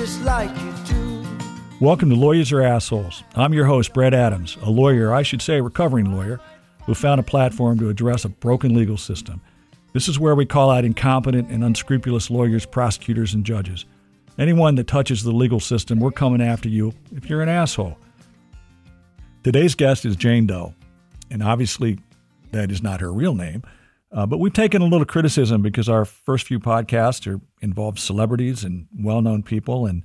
just like you do. Welcome to Lawyers Are Assholes. I'm your host, Bret Adams, a lawyer, I should say a recovering lawyer, who found a platform to address a broken legal system. This is where we call out incompetent and unscrupulous lawyers, prosecutors, and judges. Anyone that touches the legal system, we're coming after you if you're an asshole. Today's guest is Jane Doe, and obviously that is not her real name. Uh, but we've taken a little criticism because our first few podcasts are involved celebrities and well-known people, and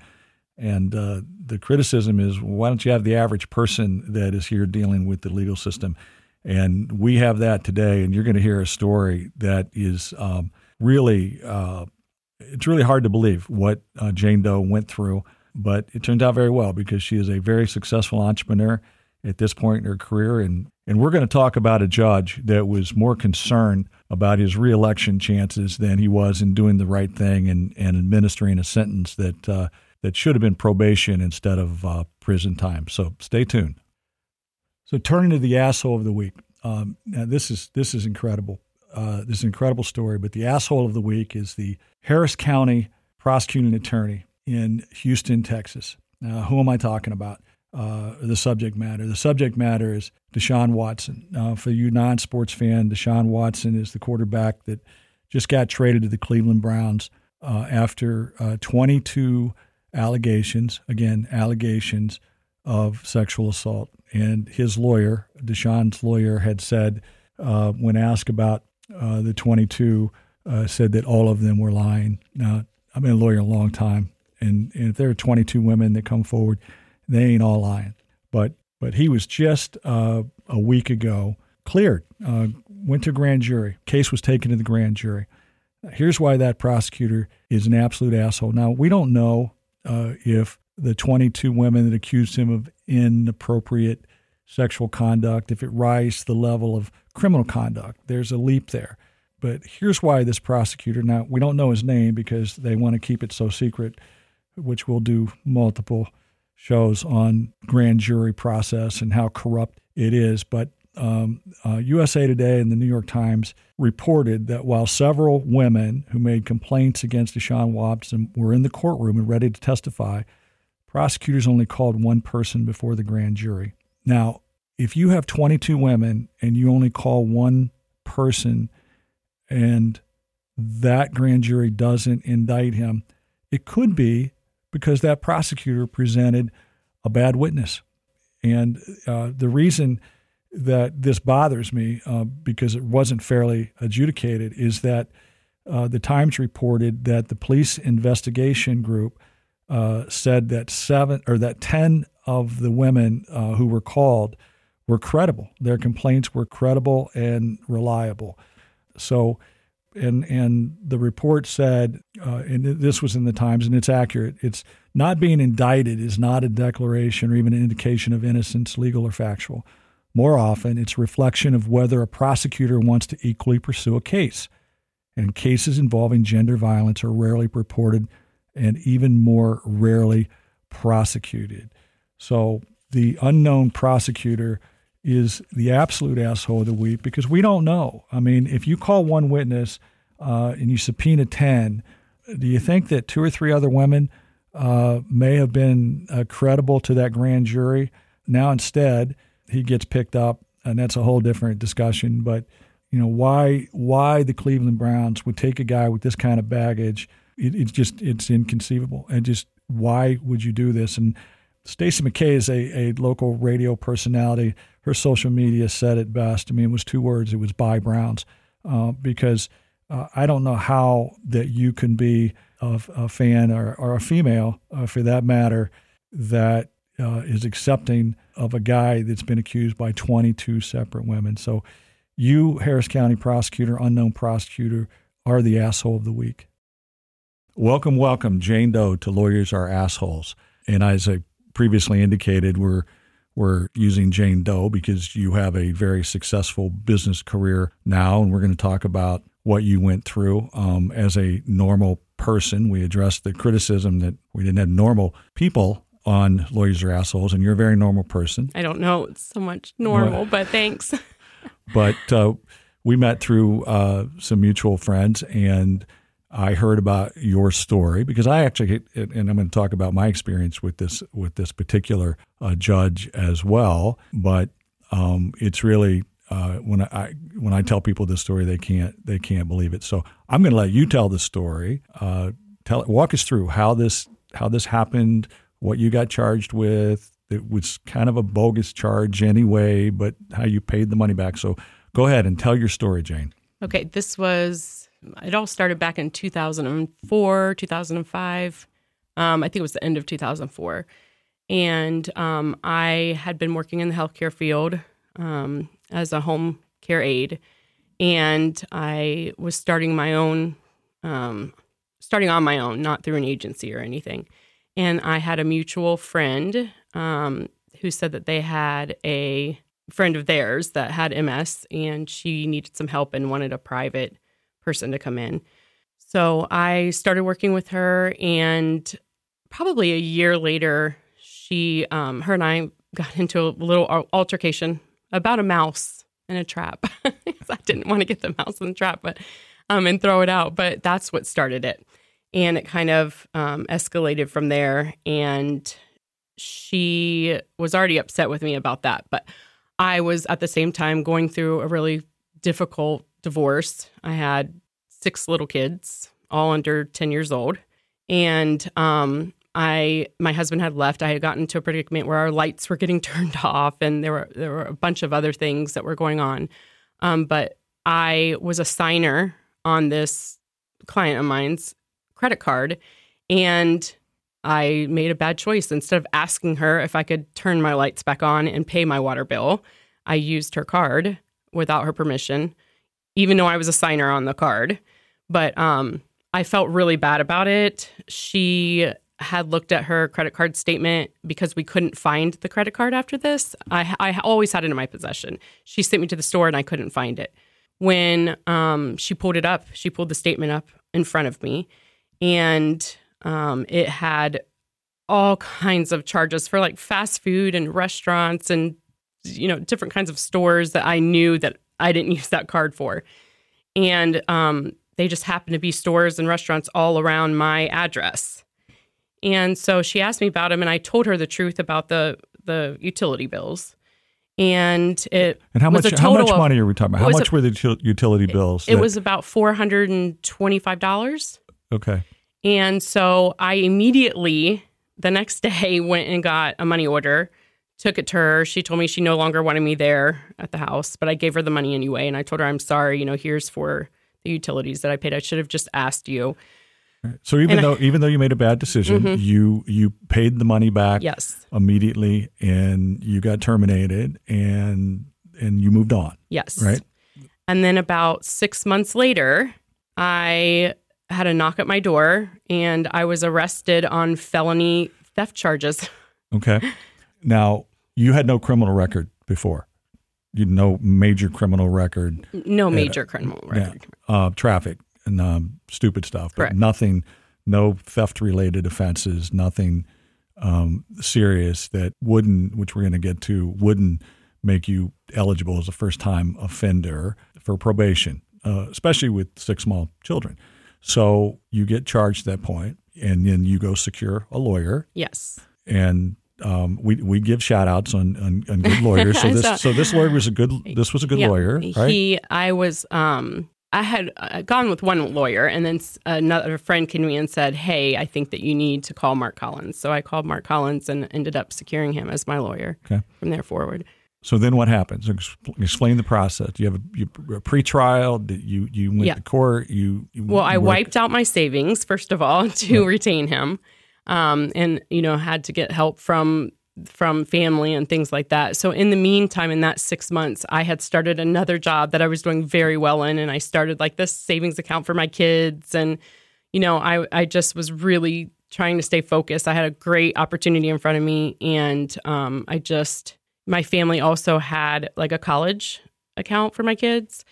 and uh, the criticism is, why don't you have the average person that is here dealing with the legal system? And we have that today, and you're going to hear a story that is um, really, uh, it's really hard to believe what uh, Jane Doe went through, but it turned out very well because she is a very successful entrepreneur at this point in her career. And, and we're going to talk about a judge that was more concerned about his reelection chances than he was in doing the right thing and, and administering a sentence that uh, that should have been probation instead of uh, prison time. So stay tuned. So turning to the asshole of the week. Um, now this is this is incredible. Uh, this is an incredible story. But the asshole of the week is the Harris County prosecuting attorney in Houston, Texas. Now, who am I talking about? Uh, the subject matter. The subject matter is Deshaun Watson. Uh, for you non-sports fan, Deshaun Watson is the quarterback that just got traded to the Cleveland Browns uh, after uh, 22 allegations, again, allegations of sexual assault. And his lawyer, Deshaun's lawyer, had said, uh, when asked about the 22, uh, said that all of them were lying. Now, I've been a lawyer a long time, and, and if there are 22 women that come forward, they ain't all lying. But but he was just uh, a week ago cleared, uh, went to grand jury. Case was taken to the grand jury. Here's why that prosecutor is an absolute asshole. Now, we don't know uh, if the 22 women that accused him of inappropriate sexual conduct, if it rises to the level of criminal conduct, there's a leap there. But here's why this prosecutor, now we don't know his name because they want to keep it so secret, which we'll do multiple shows on grand jury process and how corrupt it is. But um, uh, USA Today and the New York Times reported that while several women who made complaints against Deshaun Watson were in the courtroom and ready to testify, prosecutors only called one person before the grand jury. Now, if you have 22 women and you only call one person and that grand jury doesn't indict him, it could be because that prosecutor presented a bad witness. And uh, the reason that this bothers me uh, because it wasn't fairly adjudicated is that uh, the Times reported that the police investigation group uh, said that seven or that ten of the women uh, who were called were credible. Their complaints were credible and reliable. So, and and the report said, uh, and this was in the Times, and it's accurate. It's not being indicted is not a declaration or even an indication of innocence, legal or factual. More often, it's reflection of whether a prosecutor wants to equally pursue a case. And cases involving gender violence are rarely reported and even more rarely prosecuted. So the unknown prosecutor is the absolute asshole of the week because we don't know. I mean, if you call one witness uh, and you subpoena 10, do you think that two or three other women uh, may have been uh, credible to that grand jury? Now, instead, he gets picked up, and that's a whole different discussion. But you know why why the Cleveland Browns would take a guy with this kind of baggage? It, it's just it's inconceivable. And just why would you do this? And Stacey McKay is a, a local radio personality. Her social media said it best. I mean, it was two words. It was "bye Browns," uh, because uh, I don't know how that you can be a, a fan or, or, a female, uh, for that matter, that uh, is accepting of a guy that's been accused by 22 separate women. So, you, Harris County prosecutor, unknown prosecutor, are the asshole of the week. Welcome, welcome, Jane Doe to Lawyers Are Assholes. And as I previously indicated, we're we're using Jane Doe because you have a very successful business career now, and we're going to talk about what you went through um, as a normal person. We addressed the criticism that we didn't have normal people on Lawyers Are Assholes, and you're a very normal person. I don't know it's so much normal, but, but thanks. but uh, we met through uh, some mutual friends, and I heard about your story because I actually, and I'm going to talk about my experience with this with this particular uh, judge as well. But um, it's really uh, when I when I tell people this story, they can't they can't believe it. So I'm going to let you tell the story. Uh, tell walk us through how this how this happened, what you got charged with. It was kind of a bogus charge anyway, but how you paid the money back. So go ahead and tell your story, Jane. Okay, this was it all started back in 2004, 2005. Um, I think it was the end of 2004. And um, I had been working in the healthcare field um, as a home care aide. And I was starting my own, um, starting on my own, not through an agency or anything. And I had a mutual friend um, who said that they had a friend of theirs that had MS and she needed some help and wanted a private person to come in. So I started working with her, and probably a year later, she, um, her and I got into a little altercation about a mouse in a trap. I didn't want to get the mouse in the trap, but um, and throw it out. But that's what started it, and it kind of um, escalated from there. And she was already upset with me about that, but I was at the same time going through a really difficult divorce. I had six little kids, all under 10 years old. And um, I, my husband had left. I had gotten to a predicament where our lights were getting turned off, and there were there were a bunch of other things that were going on. Um, but I was a signer on this client of mine's credit card, and I made a bad choice. Instead of asking her if I could turn my lights back on and pay my water bill, I used her card without her permission even though I was a signer on the card. But um, I felt really bad about it. She had looked at her credit card statement because we couldn't find the credit card after this. I, I always had it in my possession. She sent me to the store and I couldn't find it. When um, she pulled it up, she pulled the statement up in front of me, and um, it had all kinds of charges for like fast food and restaurants and you know different kinds of stores that I knew that I didn't use that card for. And um, they just happened to be stores and restaurants all around my address. And so she asked me about them, and I told her the truth about the the utility bills. And it was. and how much how much money are we talking about? How much a, were the utility bills? It, that, was about four hundred and twenty five dollars. Okay. And so I immediately the next day went and got a money order took it to her. She told me she no longer wanted me there at the house, but I gave her the money anyway. And I told her, I'm sorry, you know, here's for the utilities that I paid. I should have just asked you. So even and though I, even though you made a bad decision, mm-hmm. you you paid the money back yes. immediately and you got terminated and and you moved on. Yes. Right? And then about 6 months later, I had a knock at my door and I was arrested on felony theft charges. Okay. Now, you had no criminal record before. You no major criminal record. No major uh, criminal record. Yeah, uh, traffic and um, stupid stuff, but Correct. nothing, no theft related offenses, nothing um, serious that wouldn't, which we're going to get to, wouldn't make you eligible as a first time offender for probation, uh, especially with six small children. So you get charged at that point, and then you go secure a lawyer. Yes. And um, we we give shout outs on, on, on good lawyers. So this so, so, this lawyer was a good this was a good yeah, lawyer, right? He I was um I had uh, gone with one lawyer, and then another friend came to me and said, "Hey, I think that you need to call Mark Collins." So I called Mark Collins and ended up securing him as my lawyer okay. from there forward. So then, what happens? Explain the process. You have a, you, a pre-trial? You you went yeah. to court? You, you well, I wiped out my savings first of all to yeah. retain him um, and you know had to get help from from family and things like that. So in the meantime, in that six months, I had started another job that I was doing very well in, and I started like this savings account for my kids, and you know I I just was really trying to stay focused. I had a great opportunity in front of me, and um, I just my family also had like a college account for my kids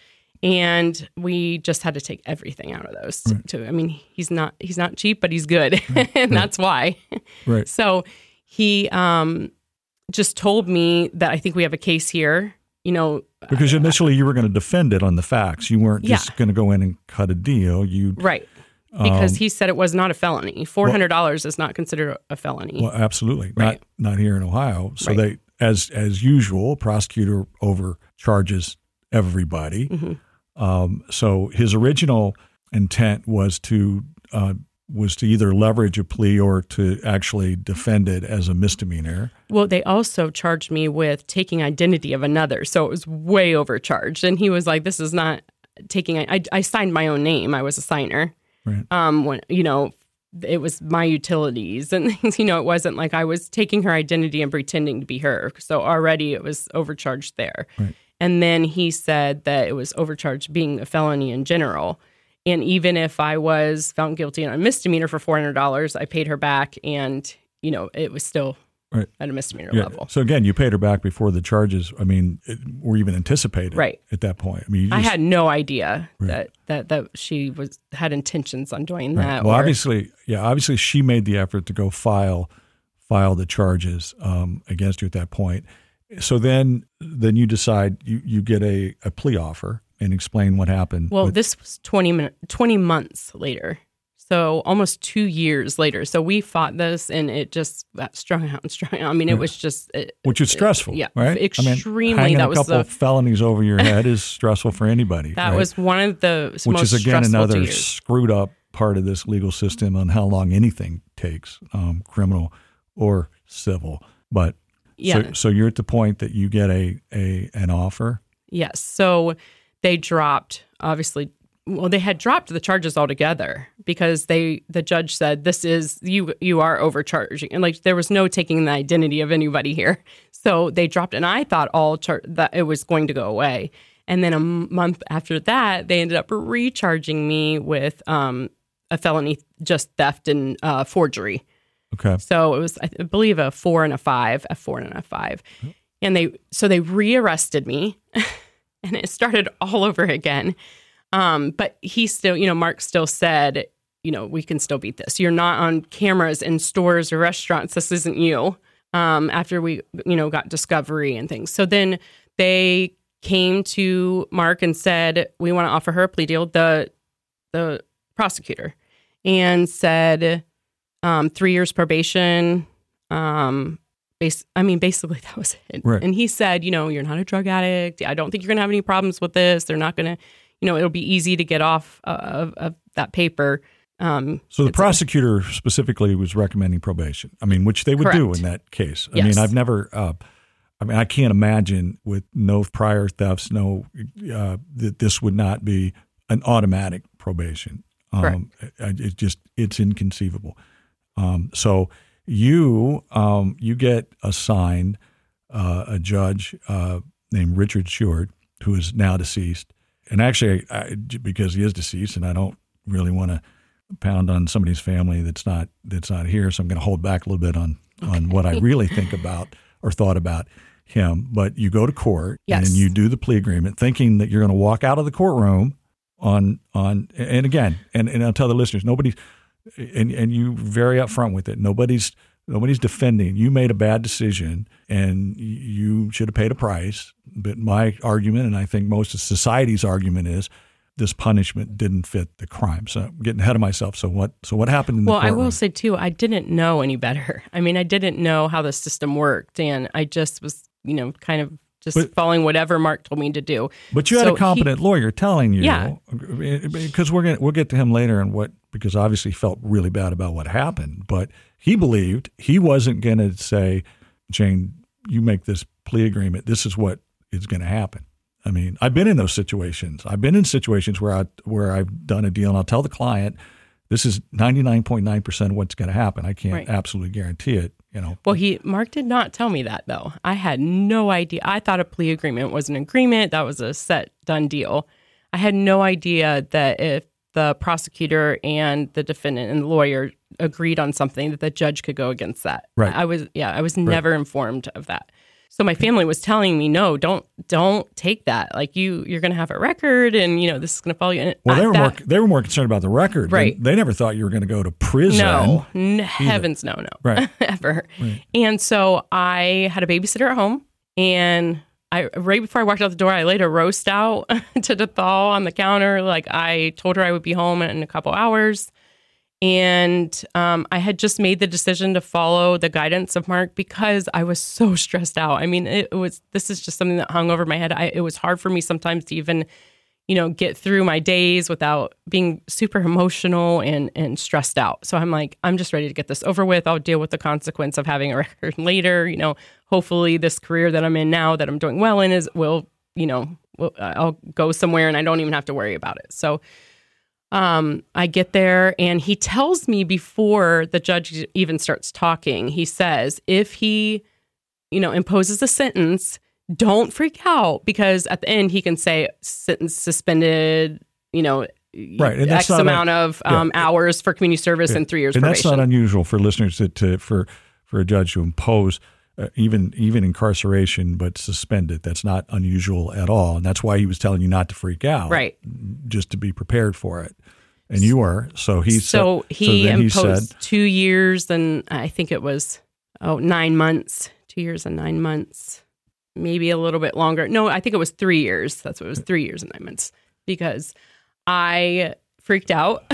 and we just had to take everything out of those right. to, i mean he's not he's not cheap but he's good right. and right. that's why right so he um just told me that i think we have a case here you know because initially you were going to defend it on the facts you weren't just yeah. going to go in and cut a deal you right because he said it was not a felony. Four hundred dollars is not considered a felony. Well, absolutely Right. not not here in Ohio. So Right. they, as as usual, prosecutor overcharges everybody. Mm-hmm. Um, so his original intent was to uh, was to either leverage a plea or to actually defend it as a misdemeanor. Well, they also charged me with taking identity of another, so it was way overcharged. And he was like, "This is not taking." I, I signed my own name. I was a signer. Right. Um, when you know, it was my utilities and things. You know, it wasn't like I was taking her identity and pretending to be her. So already it was overcharged there. Right. And then he said that it was overcharged being a felony in general. And even if I was found guilty on a misdemeanor for four hundred dollars, I paid her back, and you know, it was still Right. at a misdemeanor Yeah. level. So again, you paid her back before the charges. I mean, it, were even anticipated. Right. at that point. I mean, you I had no idea Right. that, that that she was had intentions on doing Right. that. Well, or- obviously, yeah, obviously, she made the effort to go file file the charges um, against you at that point. So then, then you decide you, you get a, a plea offer and explain what happened. well, with- this was 20, min- 20 months later. So almost two years later. So we fought this and it just got strung out and strung out. I mean, it was just, it, which is stressful, yeah, right? extremely. I mean, hanging That a was couple the- felonies over your head is stressful for anybody. that right? was one of the which most is again another screwed up part of this legal system on how long anything takes, um, criminal or civil. But Yeah. so, so you're at the point that you get a, a an offer. Yes. So they dropped, obviously, well, they had dropped the charges altogether because they, the judge said, this is, you, you are overcharging. And like, there was no taking the identity of anybody here. So they dropped, and I thought all char- that it was going to go away. And then a m- month after that, they ended up recharging me with um, a felony, just theft and uh, forgery. Okay. So it was, I believe, a four and a five, a four and a 5 And they, so they rearrested me and it started all over again. Um, but he still, you know, Mark still said, you know, we can still beat this. You're not on cameras in stores or restaurants. This isn't you. Um, after we, you know, got discovery and things. So then they came to Mark and said, we want to offer her a plea deal. The, the prosecutor and said, um, three years probation. Um, base, I mean, basically that was it. Right. And he said, you know, you're not a drug addict. I don't think you're going to have any problems with this. They're not going to, you know, it'll be easy to get off uh, of, of that paper. Um, So the it's a- prosecutor specifically was recommending probation. I mean, which they would do in that case. I Yes. mean, I've never. Uh, I mean, I can't imagine with no prior thefts, no uh, that this would not be an automatic probation. Um, I- I- it just it's inconceivable. Um, so you um, you get assigned uh, a judge uh, named Richard Sheward, who is now deceased, and actually I, because he is deceased, and I don't really want to pound on somebody's family that's not that's not here, so I'm going to hold back a little bit on on what I really think about or thought about him. But you go to court Yes. and you do the plea agreement, thinking that you're going to walk out of the courtroom on on and again, and, and I'll tell the listeners, nobody and and you very upfront with it. Nobody's nobody's defending. You made a bad decision, and you should have paid a price. But my argument, and I think most of society's argument, is this punishment didn't fit the crime. So I'm getting ahead of myself. So what? So what happened in the well, I will say too, I didn't know any better. I mean, I didn't know how the system worked, and I just was, you know, kind of just But- following whatever Mark told me to do. But you had a competent lawyer telling you, Yeah. because we're gonna we'll get to him later and what because obviously he felt really bad about what happened, but he believed he wasn't going to say, Jane, you make this plea agreement. This is what is going to happen. I mean, I've been in those situations. I've been in situations where I where I've done a deal and I'll tell the client, this is ninety nine point nine percent of what's going to happen. I can't Right. absolutely guarantee it. You know, Well, he Mark did not tell me that though. I had no idea. I thought a plea agreement was an agreement that was a set done deal. I had no idea that if the prosecutor and the defendant and the lawyer agreed on something that the judge could go against that. Right. I was yeah, I was never informed of that. So my family was telling me, no, don't don't take that. Like you you're going to have a record and you know this is going to follow you. And well, they were that- more they were more concerned about the record. Right. They, never thought you were going to go to prison. No, n- heavens no, no, Right. ever. And so I had a babysitter at home, and I right before I walked out the door, I laid a roast out to the thaw on the counter. Like I told her I would be home in a couple hours. And um, I had just made the decision to follow the guidance of Mark because I was so stressed out. I mean, it was this is just something that hung over my head. I, it was hard for me sometimes to even, you know, get through my days without being super emotional and and stressed out. So I'm like, I'm just ready to get this over with. I'll deal with the consequence of having a record later. You know, hopefully this career that I'm in now that I'm doing well in is will, you know, will, I'll go somewhere and I don't even have to worry about it. So um, I get there and he tells me before the judge even starts talking, he says, if he, you know, imposes a sentence, don't freak out because at the end he can say sentence suspended, you know, right, and X amount a, of um, yeah. hours for community service yeah. and three years. And probation. that's not unusual for listeners to, to for for a judge to impose uh, even even incarceration, but suspended. That's not unusual at all, and that's why he was telling you not to freak out, right? Just to be prepared for it and you were. So he so said, he so imposed he said, two years and I think it was oh nine months, two years and nine months, maybe a little bit longer. No, I think it was three years. That's what it was, three years and nine months because I freaked out.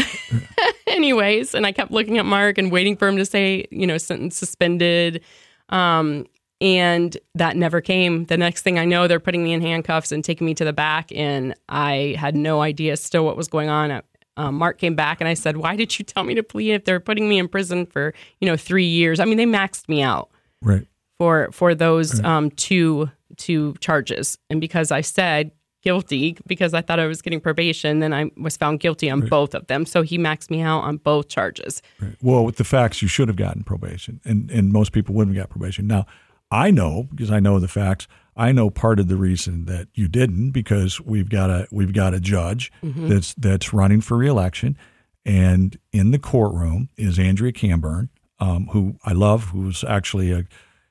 Anyways, and I kept looking at Mark and waiting for him to say, you know, sentence suspended. Um, and that never came. The next thing I know, they're putting me in handcuffs and taking me to the back, and I had no idea still what was going on um, Mark came back and I said, "Why did you tell me to plead if they're putting me in prison for you know three years? I mean, they maxed me out right for for those right. um, two two charges, and because I said guilty because I thought I was getting probation, then I was found guilty on right. both of them. So he maxed me out on both charges. Right. Well, with the facts, you should have gotten probation, and and most people wouldn't have got probation. Now, I know because I know the facts. I know part of the reason that you didn't because we've got a we've got a judge mm-hmm. that's that's running for reelection, and in the courtroom is Andrea Cambern, um, who I love, who's actually a,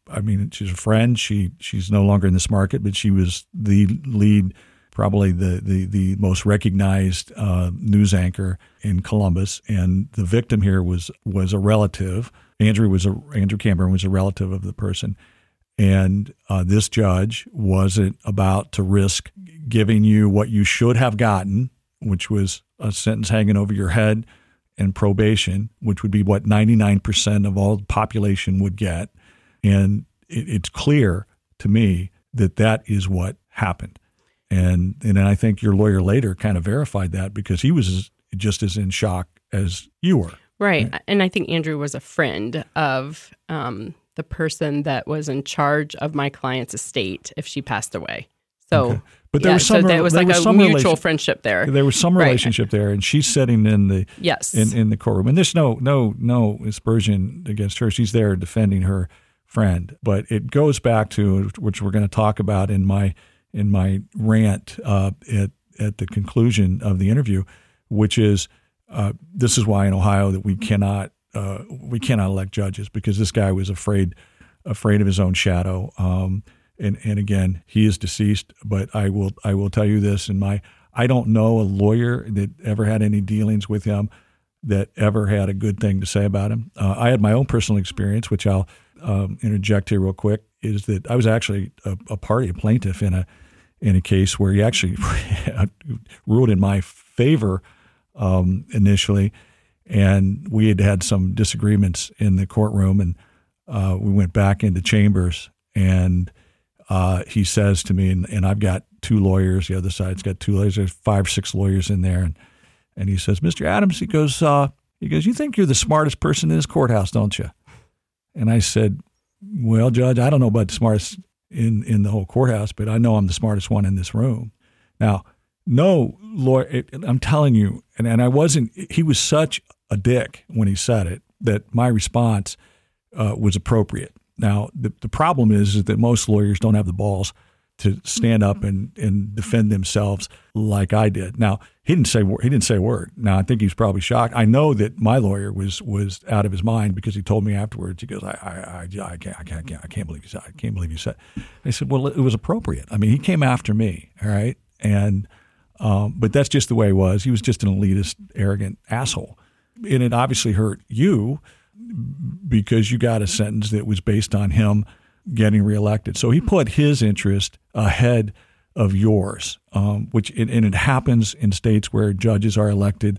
I mean, she's a friend. She she's no longer in this market, but she was the lead, probably the the the most recognized uh, news anchor in Columbus, and the victim here was was a relative. Andrew was a Andrew Cambern was a relative of the person and uh, this judge wasn't about to risk giving you what you should have gotten, which was a sentence hanging over your head and probation, which would be what 99% of all the population would get. And it, it's clear to me that that is what happened. And, and I think your lawyer later kind of verified that because he was just as in shock as you were. Right. right. And I think Andrew was a friend of um, the person that was in charge of my client's estate if she passed away. So, okay. but there yeah, was some, so there was like a mutual friendship there. There was some relationship right. there, and she's sitting in the yes in, in the courtroom, and there's no no no aspersion against her. She's there defending her friend, but it goes back to which we're going to talk about in my in my rant uh, at at the conclusion of the interview, which is uh, this is why in Ohio that we cannot uh, we cannot elect judges because this guy was afraid afraid of his own shadow. Um, and and again, he is deceased. But I will I will tell you this: in my I don't know a lawyer that ever had any dealings with him that ever had a good thing to say about him. Uh, I had my own personal experience, which I'll um, interject here real quick. Is that I was actually a, a party, a plaintiff in a in a case where he actually ruled in my favor um, initially and we had had some disagreements in the courtroom, and uh, we went back into chambers, and uh, he says to me, and, and, I've got two lawyers. The other side's got two lawyers. There's five, six lawyers in there, and and he says, "Mr. Adams," he goes, uh, he goes, "You think you're the smartest person in this courthouse, don't you?" And I said, "Well, Judge, I don't know about the smartest in in the whole courthouse, but I know I'm the smartest one in this room." Now, no lawyer, I'm telling you, and, and I wasn't. He was such a dick when he said it that my response uh, was appropriate. Now, the, the problem is, is that most lawyers don't have the balls to stand up and, and defend themselves like I did. Now, he didn't say he didn't say a word. Now, I think he's probably shocked. I know that my lawyer was was out of his mind because he told me afterwards. He goes, "I I, I, I can't I can't I can't believe you said I can't believe you said." I said, "Well, it was appropriate. I mean, he came after me, all right, and um, but that's just the way he was. He was just an elitist, arrogant asshole." and it obviously hurt you because you got a sentence that was based on him getting reelected. So he put his interest ahead of yours, um, which and it happens in states where judges are elected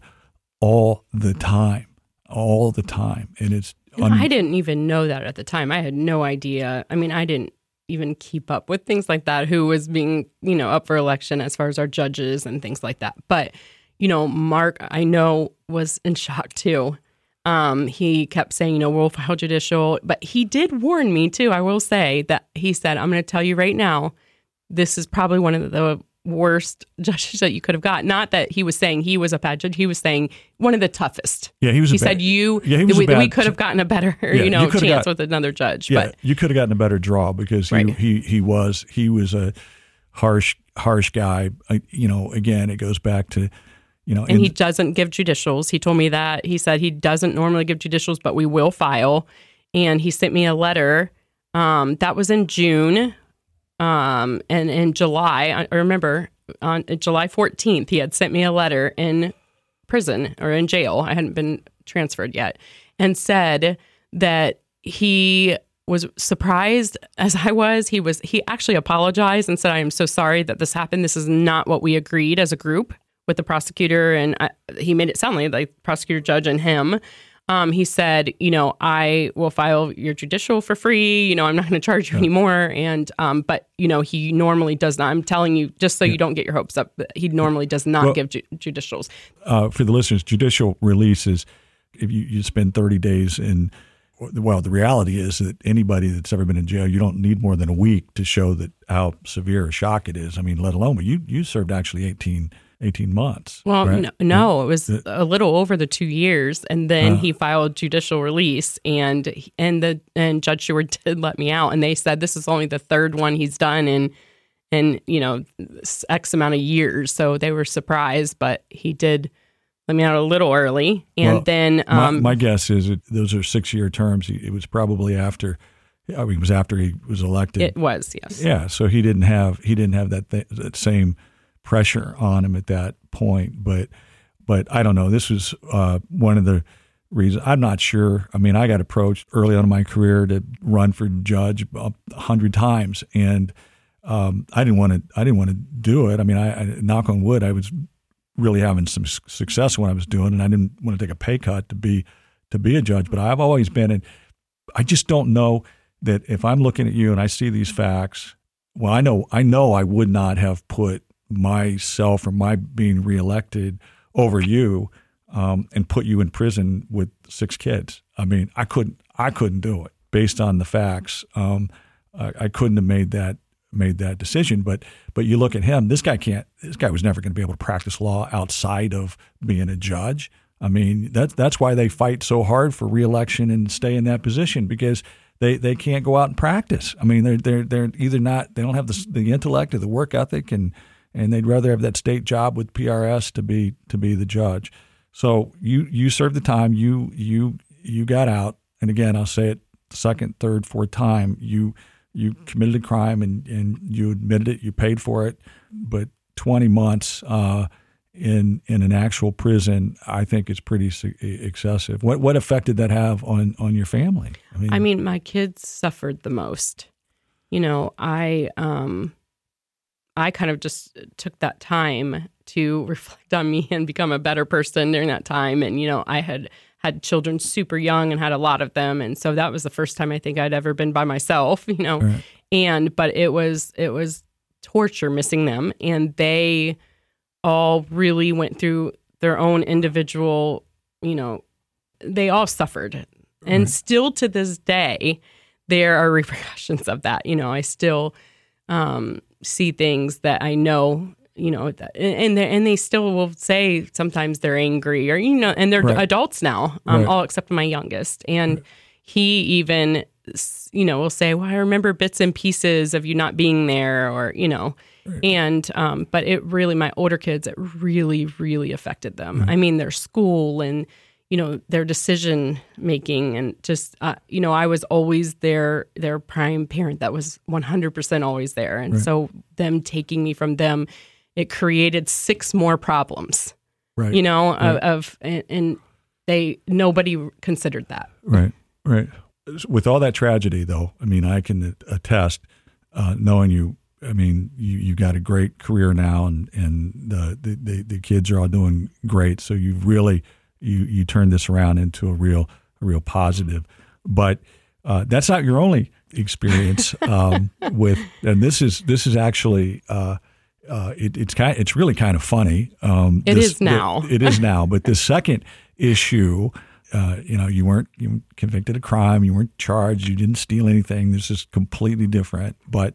all the time. all the time, and it's. Un- I didn't even know that at the time. I had no idea. I mean, I didn't even keep up with things like that. Who was being, you know, up for election as far as our judges and things like that. But, you know, Mark, I know was in shock too. Um, he kept saying, you know, we'll file judicial, but he did warn me too. I will say that he said, I'm going to tell you right now, this is probably one of the worst judges that you could have got. Not that he was saying he was a bad judge. He was saying one of the toughest. Yeah, he was. He bad, said you. Yeah, he was we, bad, we could have gotten a better, yeah, you know, you chance got, with another judge. Yeah, but you could have gotten a better draw because he, right. he he was he was a harsh harsh guy. You know, again, it goes back to. You know, and he doesn't give judicials. He told me that. He said he doesn't normally give judicials, but we will file. And he sent me a letter. Um, that was in June. Um, and in July, I remember on July 14th, he had sent me a letter in prison or in jail. I hadn't been transferred yet, and said that he was surprised as I was. He was he actually apologized and said, "I am so sorry that this happened. This is not what we agreed as a group with the prosecutor." And I, he made it sound like the prosecutor, judge, and him um, he said, you know, I will file your judicial for free. You know, I'm not going to charge you yeah. anymore. And, um, but you know, he normally does not. I'm telling you, just so yeah. you don't get your hopes up, he normally does not well, give ju- judicials. Uh, for the listeners, judicial releases, if you, you spend 30 days in, well, the reality is that anybody that's ever been in jail, you don't need more than a week to show that how severe a shock it is. I mean, let alone, but you you served actually 18 18 months. Well, right? no, no, it was a little over the two years, and then uh, he filed judicial release, and and the and Judge Sheward did let me out, and they said this is only the third one he's done in in you know x amount of years, so they were surprised, but he did let me out a little early, and well, then um, my, my, guess is that those are six year terms. It was probably after. I mean, it was after he was elected. It was, yes. Yeah, so he didn't have he didn't have that th- that same pressure on him at that point. But but I don't know. This was uh, one of the reasons. I'm not sure. I mean, I got approached early on in my career to run for judge a hundred times, and um, I didn't want to. I didn't want to do it. I mean, I, I knock on wood. I was really having some success when I was doing, and I didn't want to take a pay cut to be to be a judge. But I've always been, and I just don't know that if I'm looking at you and I see these facts. Well, I know I know I would not have put myself or my being reelected over you um, and put you in prison with six kids. I mean, I couldn't. I couldn't do it based on the facts. Um, I, I, couldn't have made that made that decision. But but you look at him. This guy can't. This guy was never going to be able to practice law outside of being a judge. I mean, that's that's why they fight so hard for reelection and stay in that position because they, they can't go out and practice. I mean, they're they're they're either not they don't have the the intellect or the work ethic and and they'd rather have that state job with PRS to be to be the judge. So you you served the time. You you you got out, and again, I'll say it second, third, fourth time. You you committed a crime and and you admitted it. You paid for it, but 20 months uh, in in an actual prison, I think is pretty excessive. What what effect did that have on on your family? I mean, I mean, my kids suffered the most. You know, I um, I kind of just took that time to reflect on me and become a better person during that time. And, you know, I had had children super young and had a lot of them. And so that was the first time I think I'd ever been by myself, you know. Right. And, but it was, it was torture missing them. And they all really went through their own individual, you know, they all suffered. And still to this day, there are repercussions of that. You know, I still, um, see things that I know, you know, and they and they still will say sometimes they're angry or you know, and they're right. adults now, um, right. all except my youngest, and right. he even you know will say, "Well, I remember bits and pieces of you not being there," or you know. And um, but it really my older kids it really really affected them. I mean their school and you know their decision making and just uh, you know I was always their their prime parent that was 100% always there and right. so them taking me from them it created six more problems right you know right. of, of and, and, they nobody considered that right right with all that tragedy though I mean I can attest uh, knowing you I mean, you you got a great career now, and and the, the the kids are all doing great. So you've really you you turned this around into a real a real positive. But uh, that's not your only experience um, with, and this is this is actually. Uh, uh, it, it's kind. It's really kind of funny. Um, It this- is now. the- it is now. But the second issue, uh, you know, you weren't you weren't convicted of crime. You weren't charged. You didn't steal anything. This is completely different. But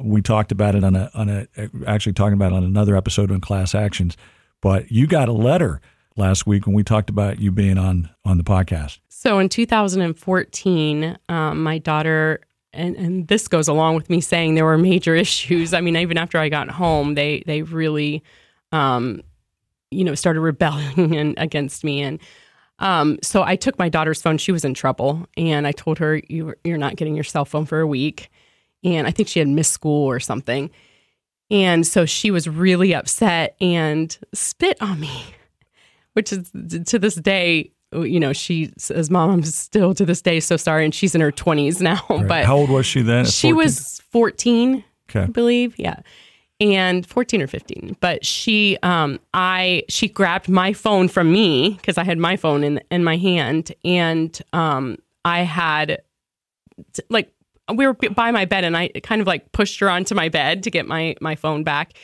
we talked about it on a on a actually talking about it on another episode on class actions. But you got a letter last week when we talked about you being on on the podcast. So in 2014, um, my daughter, and, and this goes along with me saying there were major issues. I mean, even after I got home, they they really, um, you know, started rebelling and, against me. And um, so I took my daughter's phone. She was in trouble, and I told her, you, "You're not getting your cell phone for a week." And I think she had missed school or something. And so she was really upset and spit on me, which is to this day, you know, she says, Mom, I'm still to this day so sorry. And she's in her 20s now. Right. But how old was she then? she 14? was 14, I believe. Yeah. And 14 or 15. But she, um, I, she grabbed my phone from me because I had my phone in, in my hand. And, um, I had t- like, we were by my bed and I kind of like pushed her onto my bed to get my, my phone back.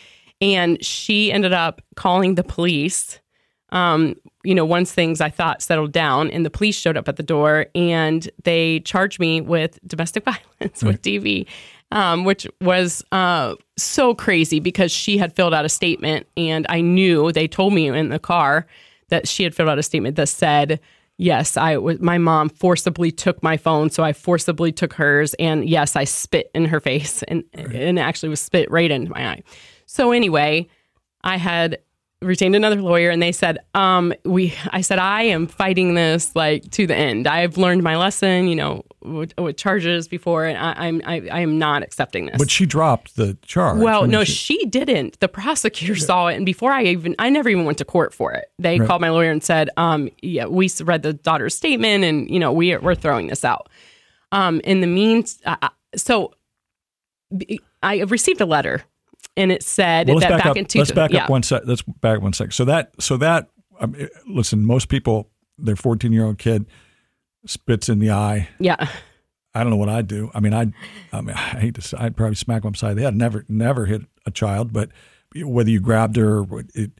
And she ended up calling the police um, you know, once things I thought settled down and the police showed up at the door and they charged me with domestic violence with DV, um, which was uh, so crazy because she had filled out a statement and I knew they told me in the car that she had filled out a statement that said, yes, I was, my mom forcibly took my phone. So I forcibly took hers. And yes, I spit in her face and, and actually was spit right into my eye. So anyway, I had retained another lawyer and they said um we i said i am fighting this like to the end. I've learned my lesson you know with, with charges before and I, i'm I, I am not accepting this. But she dropped the charge. well I mean, no she- she didn't. The prosecutor saw it and before i even i never even went to court for it. They Right. called my lawyer and said um yeah we read the daughter's statement and you know we we're throwing this out. Um in the means uh, uh, so i received a letter and it said Well, let's that back back up. in two let's back yeah. up one sec. Let's back one sec. So that so that um, eh, listen, most people, their fourteen year old kid spits in the eye. yeah I don't know what I'd do. I mean, I'd, I mean, I hate to say, I'd probably smack them upside the head. Never, never hit a child, but whether you grabbed her, or it,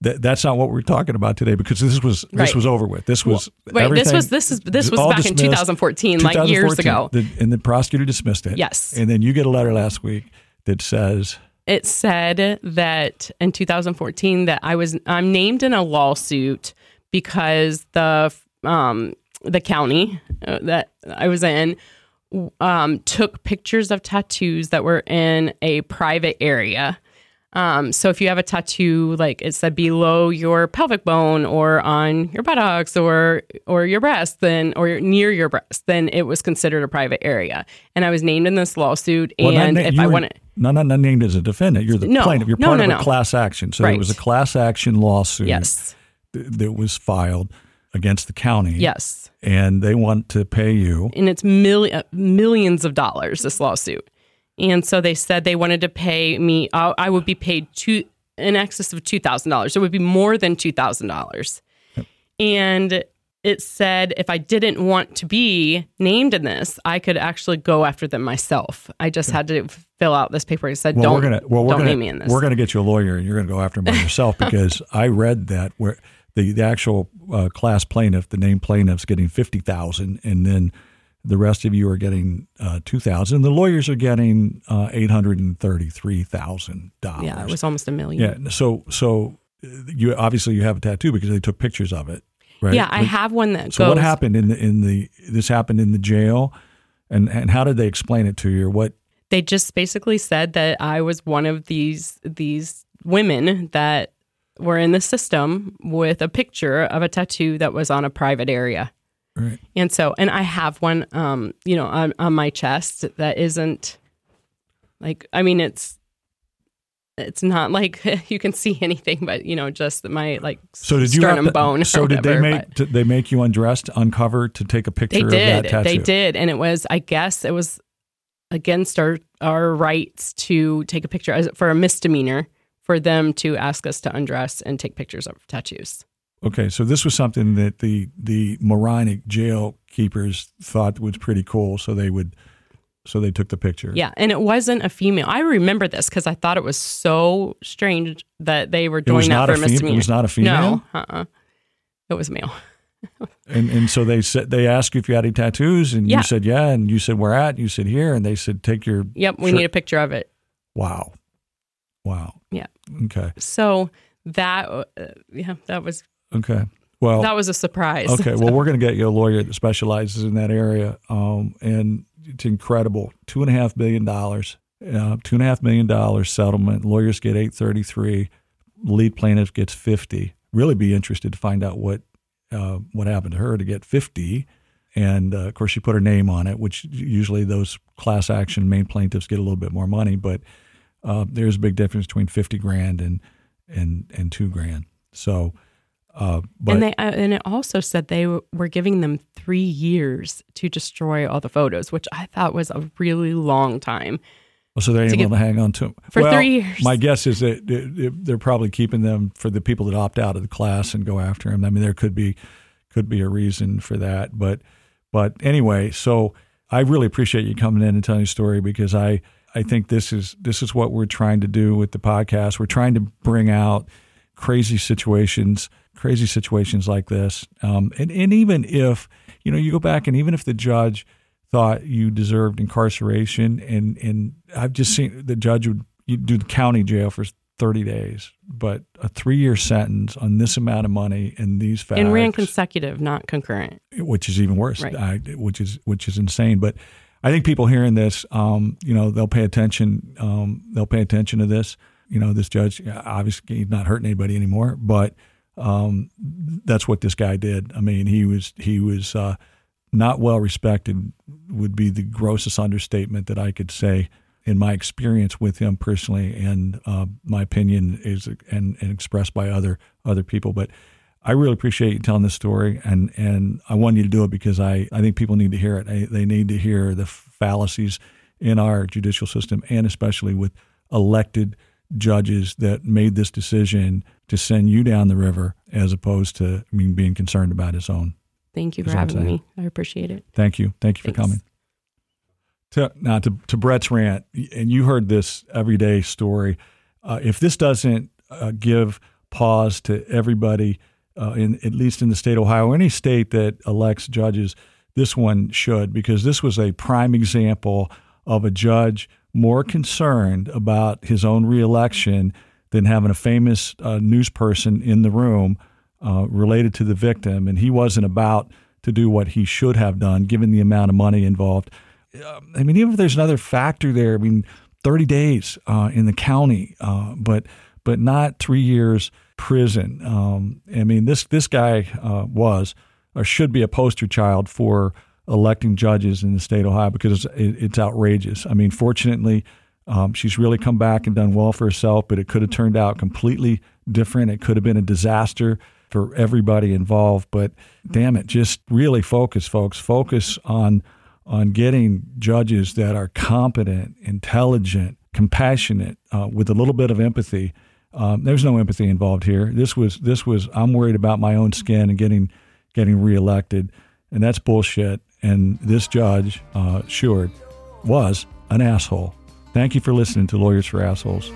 that, that's not what we're talking about today because this was this was over with. This was Wait, this was this is this was back in dismissed. 2014, like years 2014, ago. the- and the prosecutor dismissed it. Yes. and then you get a letter last week that says It said that in 2014 that I was I'm named in a lawsuit because the um the county uh, that I was in um took pictures of tattoos that were in a private area. Um, so if you have a tattoo, like it said below your pelvic bone or on your buttocks or or your breast, then or near your breast, then it was considered a private area. And I was named in this lawsuit. Well, and if I were to, not, not named as a defendant. You're the No. plaintiff. You're No, part no, of a no. class action. So Right. was a class action lawsuit yes, th- that was filed against the county. yes, and they want to pay you. and it's milli- uh, millions of dollars. This lawsuit, and so they said they wanted to pay me. I, I would be paid two in excess of two thousand dollars. It would be more than two thousand dollars, and it said if I didn't want to be named in this, I could actually go after them myself. I just had to fill out this paper. It said, Well, "Don't, we're gonna well we're don't gonna name me in this." we're gonna get you a lawyer, and you're gonna go after them by yourself because I read that where the the actual uh, class plaintiff, the named plaintiff's getting fifty thousand, and then the rest of you are getting uh, two thousand. The lawyers are getting uh, eight hundred and thirty three thousand dollars. yeah, it was almost a million. Yeah. So so uh, you obviously you have a tattoo because they took pictures of it, right? Yeah, I have one that So goes. what happened in the in the this happened in the jail, and and how did they explain it to you? Or what? they just basically said that I was one of these these women that were in the system with a picture of a tattoo that was on a private area. Right. And so, and I have one, um, you know, on, on my chest that isn't like, I mean, it's, it's not like you can see anything, but you know, just my like So did you sternum to- bone. So did they make did they make you undressed, uncover to take a picture They of did. that tattoo? They did, and it was. I guess it was against our our rights to take a picture as for a misdemeanor for them to ask us to undress and take pictures of tattoos. Okay, so this was something that the the Morinek jail keepers thought was pretty cool, so they would so they took the picture. Yeah, and it wasn't a female. I remember this because I thought it was so strange that they were doing that for a fem- it was not a female? No, uh-uh. it was male. And and so they said they asked you if you had any tattoos, and Yeah. you said yeah, and you said where at, and you said here, and they said take your Yep, we Sure. need a picture of it. wow, wow, Yeah. okay, So that, uh, yeah, that was okay, well, that was a surprise. Okay, well, we're going to get you a lawyer that specializes in that area, um, and it's incredible. Two and a half billion dollars, uh, two and a half million dollars settlement. Lawyers get eight thirty three. Lead plaintiff gets fifty. Really, be interested to find out what uh, what happened to her to get fifty. And uh, of course, she put her name on it, which usually those class action main plaintiffs get a little bit more money. But uh, there's a big difference between fifty grand and and and two grand. So, uh, but and they uh, and it also said they w- were giving them three years to destroy all the photos, which I thought was a really long time. So they're able to to, hang on to them for well, three years. My guess is that they- they- they're probably keeping them for the people that opt out of the class and go after them. I mean, there could be could be a reason for that, but but anyway, so I really appreciate you coming in and telling your story because I I think this is this is what we're trying to do with the podcast. We're trying to bring out crazy situations, crazy situations like this, um, and and even if you know you go back and even if the judge thought you deserved incarceration, and and I've just seen the judge would do the county jail for thirty days, but a three year sentence on this amount of money and these facts, And ran consecutive, not concurrent. which is even worse, Right. I, which is which is insane. But I think people hearing this, um, you know, they'll pay attention. Um, they'll pay attention to this. You know, this judge obviously he's not hurting anybody anymore, but um, that's what this guy did. I mean, he was he was uh, not well respected. Would be the grossest understatement that I could say in my experience with him personally, and uh, my opinion is and, and expressed by other other people. But I really appreciate you telling this story, and and I want you to do it because I, I think people need to hear it. I, they need to hear the fallacies in our judicial system, and especially with elected judges that made this decision to send you down the river as opposed to I mean being concerned about his own. Thank you for That's what I'm having me. I appreciate it. Thank you, thank you for coming. To, now to, to Bret's rant, and you heard this everyday story. Uh, if this doesn't uh, give pause to everybody, uh, in at least in the state of Ohio, or any state that elects judges, this one should because this was a prime example of a judge more concerned about his own reelection than having a famous uh, news person in the room uh, related to the victim, and he wasn't about to do what he should have done given the amount of money involved. Um, I mean, even if there's another factor there, I mean, 30 days uh, in the county, uh, but but not three years prison. Um, I mean, this this guy uh, was or should be a poster child for electing judges in the state of Ohio because it, it's outrageous. I mean, fortunately, um, she's really come back and done well for herself, but it could have turned out completely different. It could have been a disaster for everybody involved. But damn it, just really focus, folks. Focus on on getting judges that are competent, intelligent, compassionate, uh, with a little bit of empathy. Um, there's no empathy involved here. This was this was I'm worried about my own skin and getting getting reelected, and that's bullshit. And this judge, uh, Sheward, was an asshole. Thank you for listening to Lawyers for Assholes.